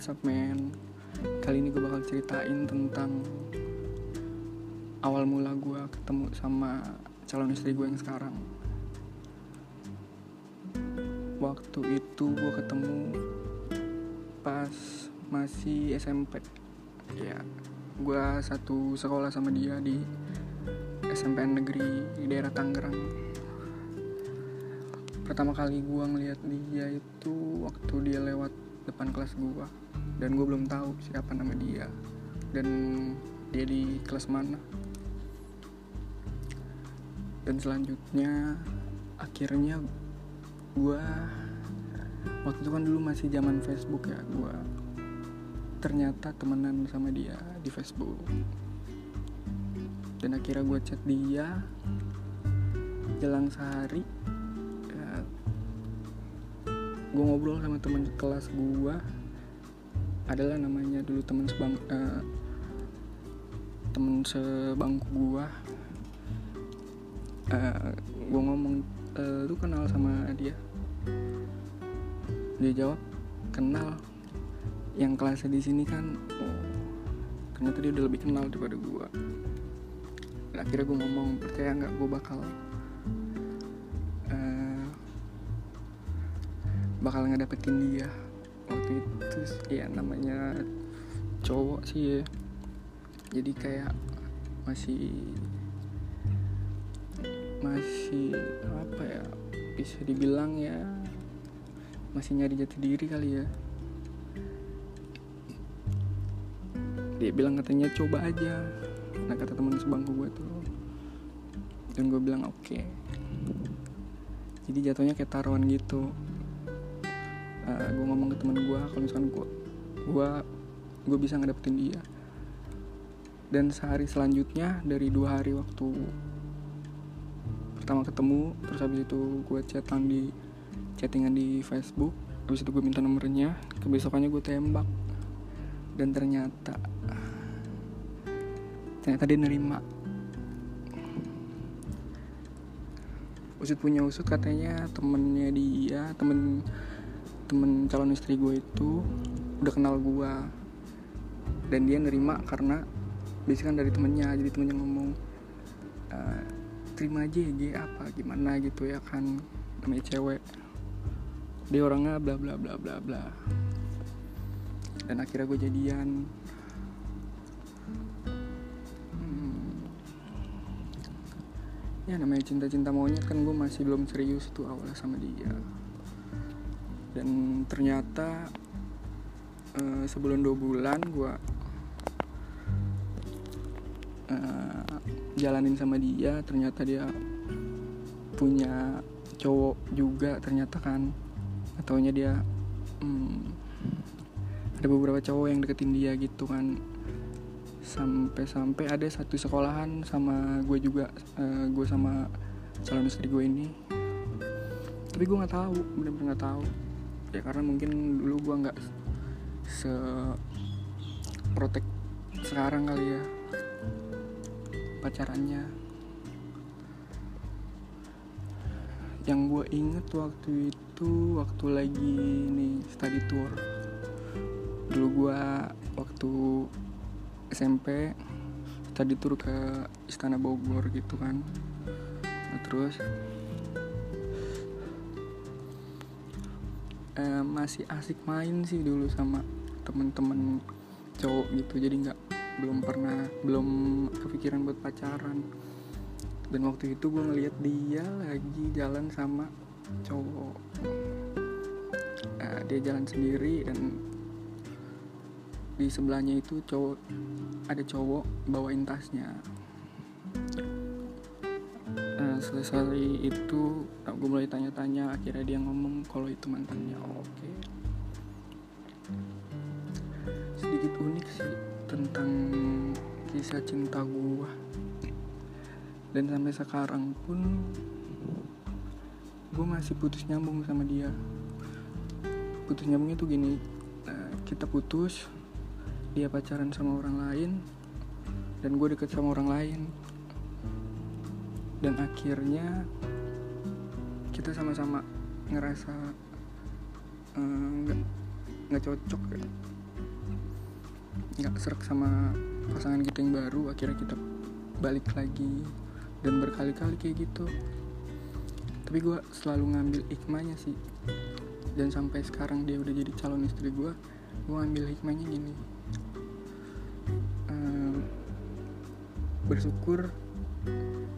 what's up Kali ini gue bakal ceritain tentang Awal mula gue ketemu sama calon istri gue yang sekarang. Waktu itu gue ketemu pas masih SMP Ya, gue satu sekolah sama dia di SMPN negeri di daerah Tangerang. Pertama kali gue ngeliat dia itu waktu dia lewat depan kelas gue dan gue belum tahu siapa nama dia. Dan dia di kelas mana. Dan selanjutnya akhirnya gue waktu itu kan dulu masih zaman Facebook ya gue ternyata temenan sama dia di Facebook. Dan akhirnya gue chat dia jelang sehari gue ngobrol sama teman kelas gue adalah namanya dulu teman sebang uh, teman sebangku gue uh, gue ngomong uh, lu kenal sama dia? Dia jawab kenal. Yang kelasnya di sini kan oh, ternyata dia udah lebih kenal daripada gue akhirnya gue ngomong percaya nggak gue bakal bakal ngedapetin dia. Waktu itu ya namanya cowok sih ya. Jadi kayak masih masih apa ya bisa dibilang ya masih nyari jati diri kali ya. Dia bilang katanya coba aja. Nah kata teman sebangku gue tuh. Dan gue bilang oke. Okay. jadi jatuhnya kayak taruhan gitu uh, gue ngomong ke temen gue kalau misalkan gue gue gue bisa ngedapetin dia. Dan sehari selanjutnya dari dua hari waktu pertama ketemu terus habis itu gue chatan di chattingan di Facebook habis itu gue minta nomornya kebesokannya gue tembak. Dan ternyata ternyata dia nerima. Usut punya usut katanya temennya dia temen temen calon istri gue itu udah kenal gue dan dia nerima karena biasanya kan dari temennya jadi temennya ngomong e, terima aja ya apa gimana gitu ya kan namanya cewek. Dia orangnya bla bla bla bla bla. Dan akhirnya gue jadian. Hmm. ya namanya cinta-cinta monyet kan gue masih belum serius tuh awalnya sama dia dan ternyata uh, sebelum dua bulan gue uh, jalanin sama dia ternyata dia punya cowok juga ternyata kan. Ataunya dia hmm, ada beberapa cowok yang deketin dia gitu kan. Sampai-sampai ada satu sekolahan sama gue juga uh, gue sama calon istri gue ini. Tapi gue nggak tahu bener-bener nggak tahu ya karena mungkin dulu gue nggak se protek sekarang kali ya pacarannya. Yang gue inget waktu itu waktu lagi nih study tour. Dulu gue waktu SMP study tour ke Istana Bogor gitu kan. Nah, terus masih asik main sih dulu sama temen-temen cowok gitu. Jadi nggak belum pernah belum kepikiran buat pacaran. Dan waktu itu gue ngeliat dia lagi jalan sama cowok. Uh, dia jalan sendiri dan di sebelahnya itu cowok ada cowok bawain tasnya selesai itu gue mulai tanya-tanya akhirnya dia ngomong kalau itu mantannya. Oke. Okay. sedikit unik sih tentang kisah cinta gue dan sampai sekarang pun gue masih putus nyambung sama dia. Putus nyambungnya tuh gini nah, kita putus dia pacaran sama orang lain dan gue deket sama orang lain dan akhirnya kita sama-sama ngerasa nggak uh, nggak cocok ya. Nggak serak sama pasangan kita yang baru akhirnya kita balik lagi dan berkali-kali kayak gitu. Tapi gue selalu ngambil hikmahnya sih. Dan sampai sekarang dia udah jadi calon istri gue gue ngambil hikmahnya gini. Um, bersyukur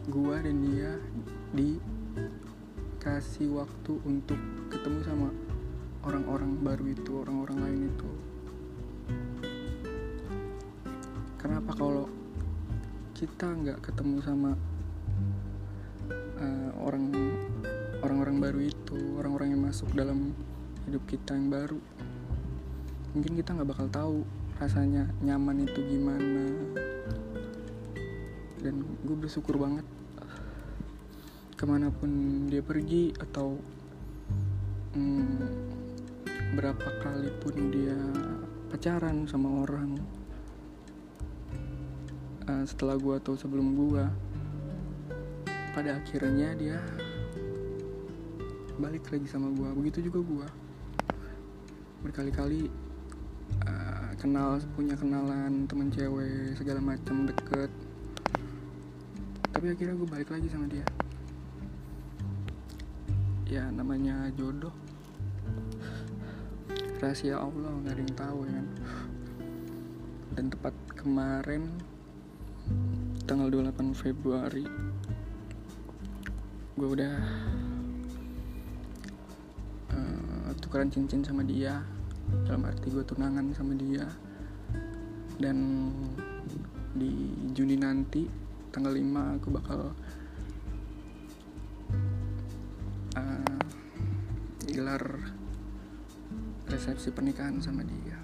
gue dan dia dikasih waktu untuk ketemu sama orang-orang baru itu orang-orang lain itu. Kenapa kalau kita nggak ketemu sama uh, orang orang-orang baru itu orang-orang yang masuk dalam hidup kita yang baru? Mungkin kita nggak bakal tahu rasanya nyaman itu gimana dan gue bersyukur banget ke mana pun dia pergi atau hmm, berapa kali pun dia pacaran sama orang uh, setelah gue atau sebelum gue pada akhirnya dia balik lagi sama gue begitu juga gue berkali-kali uh, kenal punya kenalan temen cewek segala macam deket tapi akhirnya gue balik lagi sama dia. Ya namanya jodoh. Rahasia Allah nggak ada yang tahu ya kan? Dan tepat kemarin tanggal 28 Februari gue udah uh, tukeran cincin sama dia. Dalam arti gue tunangan sama dia. Dan di Juni nanti tanggal 5 aku bakal gelar resepsi pernikahan sama dia.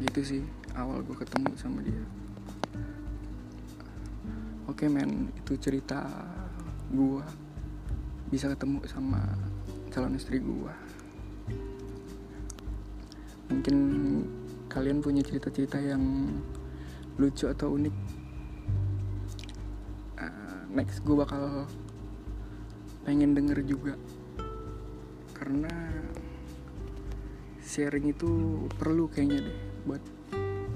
Gitu sih awal gue ketemu sama dia. Oke men itu cerita gue bisa ketemu sama calon istri gue mungkin kalian punya cerita-cerita yang lucu atau unik uh, next gue bakal pengen denger juga. Karena sharing itu perlu kayaknya deh buat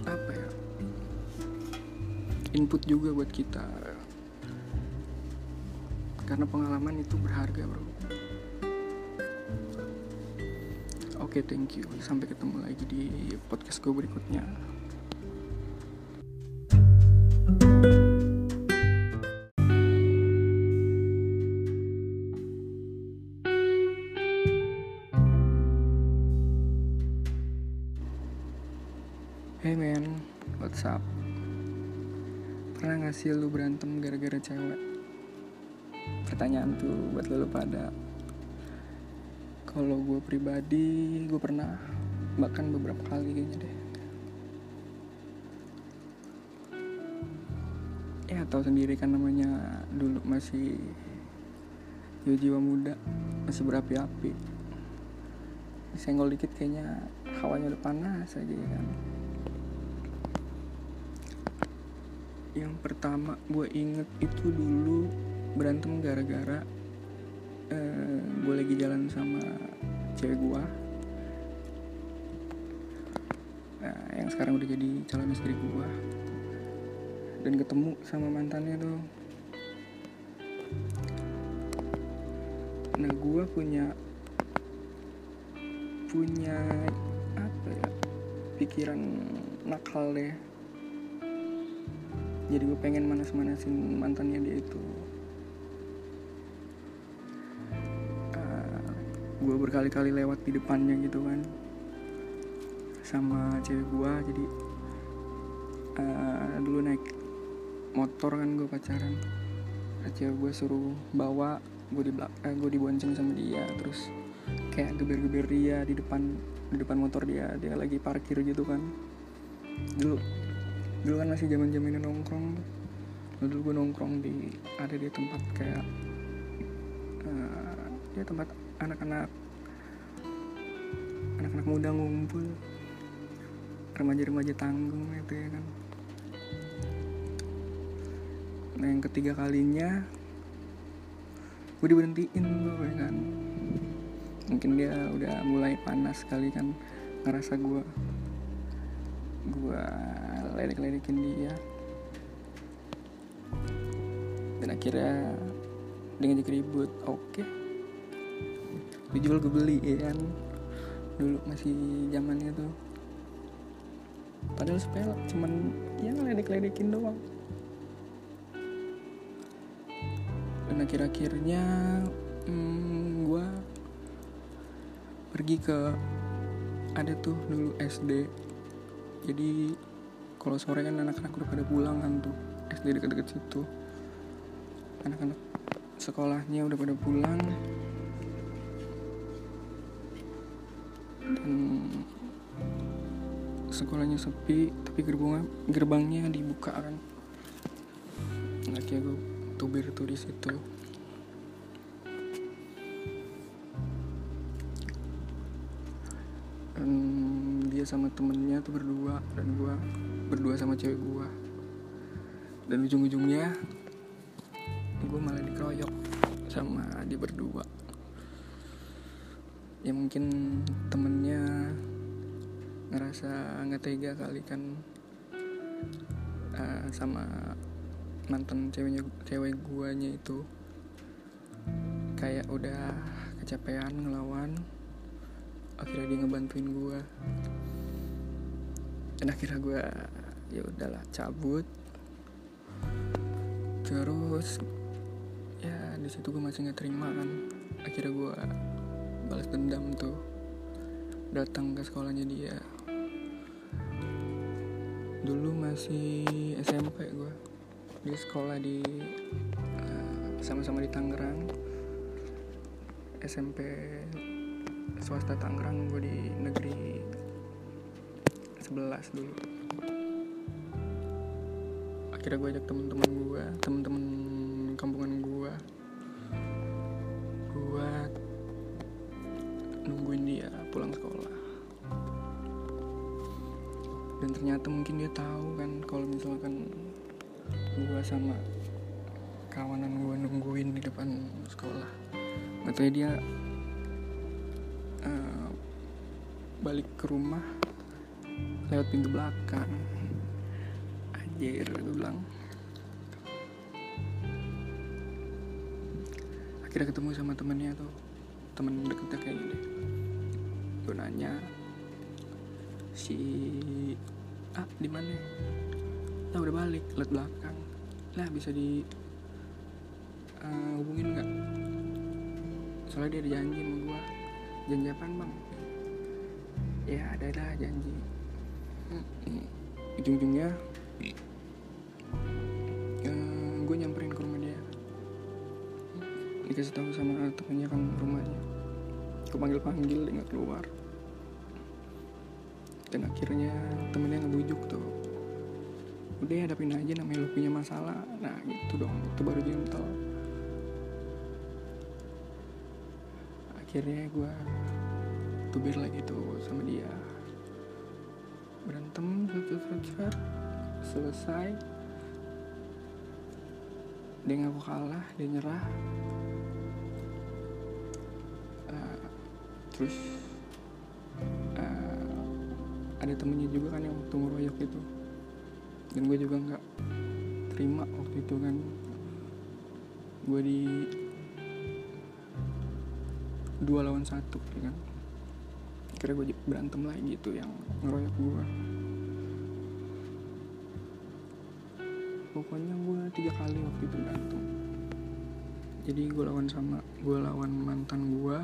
apa ya? Input juga buat kita. Karena pengalaman itu berharga bro. Oke okay, thank you. Sampai ketemu lagi di podcast gue berikutnya sih lu berantem gara-gara cewek? Pertanyaan tuh buat lu pada. Kalau gue pribadi, gue pernah Bahkan beberapa kali kayaknya deh. Ya tau sendiri kan namanya dulu masih jiwa muda Masih berapi-api. Senggol dikit kayaknya hawanya udah panas aja ya kan yang pertama gue inget itu dulu berantem gara-gara uh, gue lagi jalan sama cewek gue nah, yang sekarang udah jadi calon istri gue dan ketemu sama mantannya tuh. Nah gue punya punya apa ya pikiran nakal deh jadi gue pengen manas-manasin mantannya dia itu. Uh, gue berkali-kali lewat di depannya gitu kan. Sama cewek gue jadi uh, dulu naik motor kan gue pacaran. Cewek gue suruh bawa gue di eh, dibonceng sama dia. Terus kayak geber-geber dia di depan di depan motor dia. Dia lagi parkir gitu kan. Dulu dulu kan masih zaman zamannya nongkrong tuh. Dulu gue nongkrong di ada di tempat kayak uh, ya tempat anak-anak anak-anak muda ngumpul. Remaja-remaja tanggung itu ya kan. Nah yang ketiga kalinya gue diberhentiin tuh ya kan. Mungkin dia udah mulai panas kali kan ngerasa gue gue ledek-ledekin dia. Dan akhirnya dia ngajak ribut. Oke. Okay. dijual gue beli ya kan? Dulu masih zamannya tuh. Padahal sepele cuman ya ledek-ledekin doang. Dan akhir-akhirnya hmm, gue pergi ke ada tuh dulu SD jadi kalau sore kan anak-anak udah pada pulang kan tuh SD deket-deket situ. Anak-anak sekolahnya udah pada pulang. Dan sekolahnya sepi tapi gerbangnya gerbangnya dibuka kan. Akhirnya tubir tuh di situ sama temennya tuh berdua dan gue berdua sama cewek gue dan ujung-ujungnya gue malah dikeroyok sama dia berdua. Ya mungkin temennya ngerasa nggak tega kali kan uh, sama mantan ceweknya cewek guanya itu. Kayak udah kecapean ngelawan akhirnya dia ngebantuin gua dan akhirnya gua ya udahlah cabut. Terus ya di situ gue masih nggak terima kan. Akhirnya gue balas dendam tuh. Datang ke sekolahnya dia. Dulu masih SMP gue dia sekolah di uh, sama-sama di Tangerang. SMP swasta Tangerang gue di negeri 11 dulu. Akhirnya gue ajak temen-temen gue temen-temen kampungan gue gue nungguin dia pulang sekolah. Dan ternyata mungkin dia tahu kan kalau misalkan gue sama kawanan gue nungguin di depan sekolah. Katanya dia uh, balik ke rumah lewat pintu belakang. Anjir gue bilang. Akhirnya ketemu sama temennya tuh. Temen deketnya kayak gini gue nanya si ah di mana? Lah udah balik lihat belakang. Lah bisa di uh, hubungin nggak? Soalnya dia ada janji sama gue janji apaan bang? Ya ada ada janji ujung-ujungnya uh, gue nyamperin ke rumah dia. Dikasih tahu sama temennya kan rumahnya. Gue panggil panggil nggak keluar. Dan akhirnya temennya ngebujuk tuh. Udah hadapin aja namanya lu punya masalah. Nah gitu dong. Itu baru gentle. Akhirnya gue tubir lagi tuh sama dia berantem selesai. Dia ngaku kalah dia nyerah. Uh, terus uh, ada temennya juga kan yang waktu ngeroyok itu. Dan gue juga nggak terima waktu itu kan. Gue di dua lawan satu ya kan kira gue berantem lagi gitu yang ngeroyok gue pokoknya gue tiga kali waktu itu berantem. Jadi gue lawan sama gue lawan mantan gue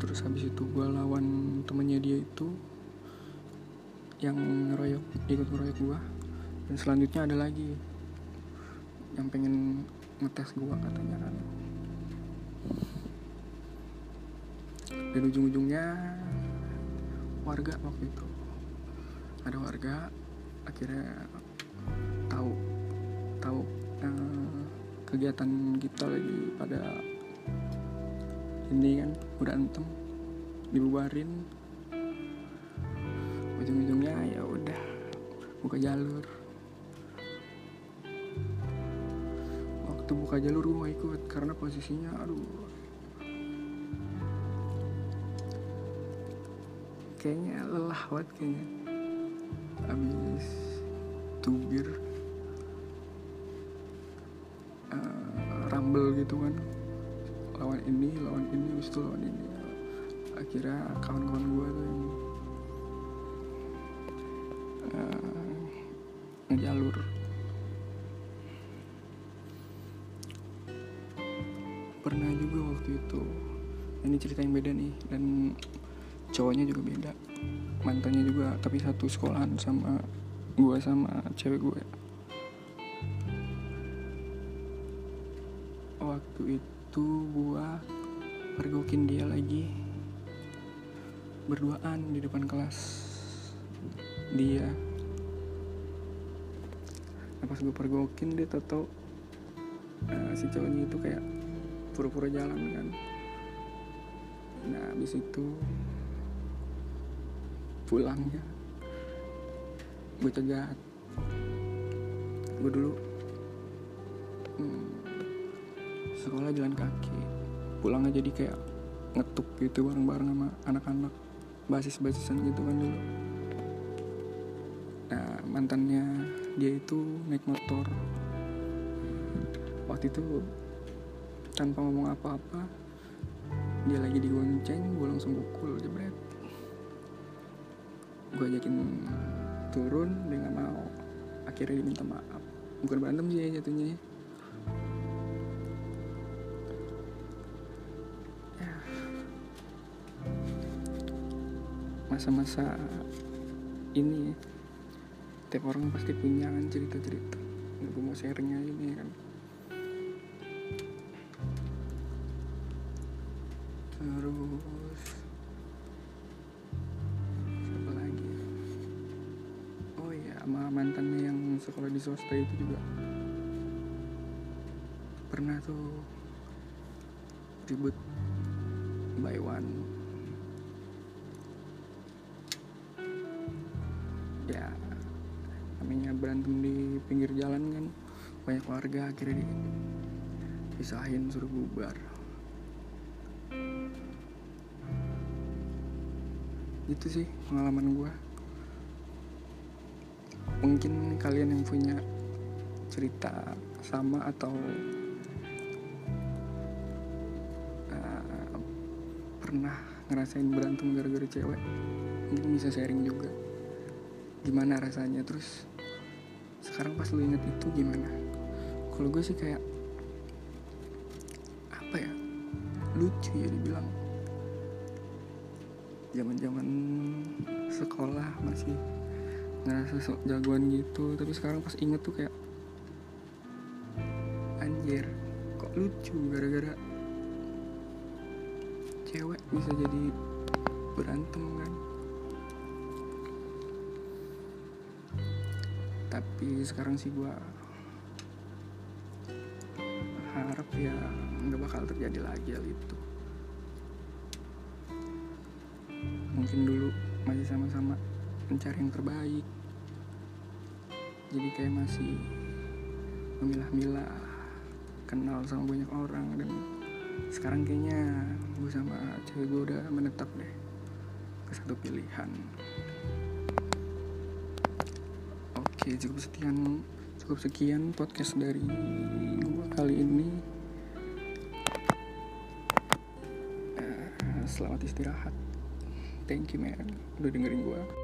terus habis itu gue lawan temennya dia itu yang ngeroyok ikut ngeroyok gue dan selanjutnya ada lagi yang pengen ngetes gue katanya kan dan ujung-ujungnya warga waktu itu. Ada warga akhirnya tahu tahu uh, kegiatan kita lagi pada ini kan berantem dibubarin. Ujung-ujungnya ya udah buka jalur. Waktu buka jalur gue ikut karena posisinya aduh kayaknya lelah banget kayaknya. Habis tubir uh, rumble gitu kan. Lawan ini lawan ini habis itu lawan ini. Akhirnya kawan-kawan gue tuh yang uh, ngejalur pernah juga waktu itu ini cerita yang beda nih dan cowoknya juga beda mantannya juga tapi satu sekolahan sama gue sama cewek gue waktu itu gue pergokin dia lagi berduaan di depan kelas dia. Nah pas gue pergokin dia tau uh, si cowoknya itu kayak pura-pura jalan kan. Nah habis itu pulangnya gue cegat gue dulu hmm, sekolah jalan kaki. Pulangnya jadi kayak ngetuk gitu bareng-bareng sama anak-anak. Basis-basisan gitu kan dulu. Nah mantannya dia itu naik motor. Waktu itu tanpa ngomong apa-apa dia lagi digonceng gue langsung pukul jebret gue ajakin turun dia nggak mau. Akhirnya diminta maaf. Bukan berantem sih ya jatuhnya. Ya. Masa-masa ini ya tiap orang pasti punya kan cerita-cerita. Gue mau sharing aja nih kan. Terus sekolah di swasta itu juga. Pernah tuh ribut by one. Ya namanya berantem di pinggir jalan kan banyak warga akhirnya dipisahin suruh bubar. Itu sih pengalaman gue mungkin kalian yang punya cerita sama atau uh, pernah ngerasain berantem gara-gara cewek mungkin bisa sharing juga. Gimana rasanya? Terus sekarang pas lu inget itu gimana? Kalau gue sih kayak apa ya? Lucu ya dibilang. Zaman-zaman sekolah masih ngerasa sok jagoan gitu. Tapi sekarang pas inget tuh kayak anjir kok lucu gara-gara cewek bisa jadi berantem kan? Tapi sekarang sih gua harap ya nggak bakal terjadi lagi hal itu. Mungkin dulu masih sama-sama mencari yang terbaik. Jadi kayak masih memilah-milah kenal sama banyak orang dan sekarang kayaknya gue sama cewek gue udah menetap deh ke satu pilihan. Oke cukup sekian cukup sekian podcast dari gue kali ini. Uh, selamat istirahat. Thank you man. Udah dengerin gue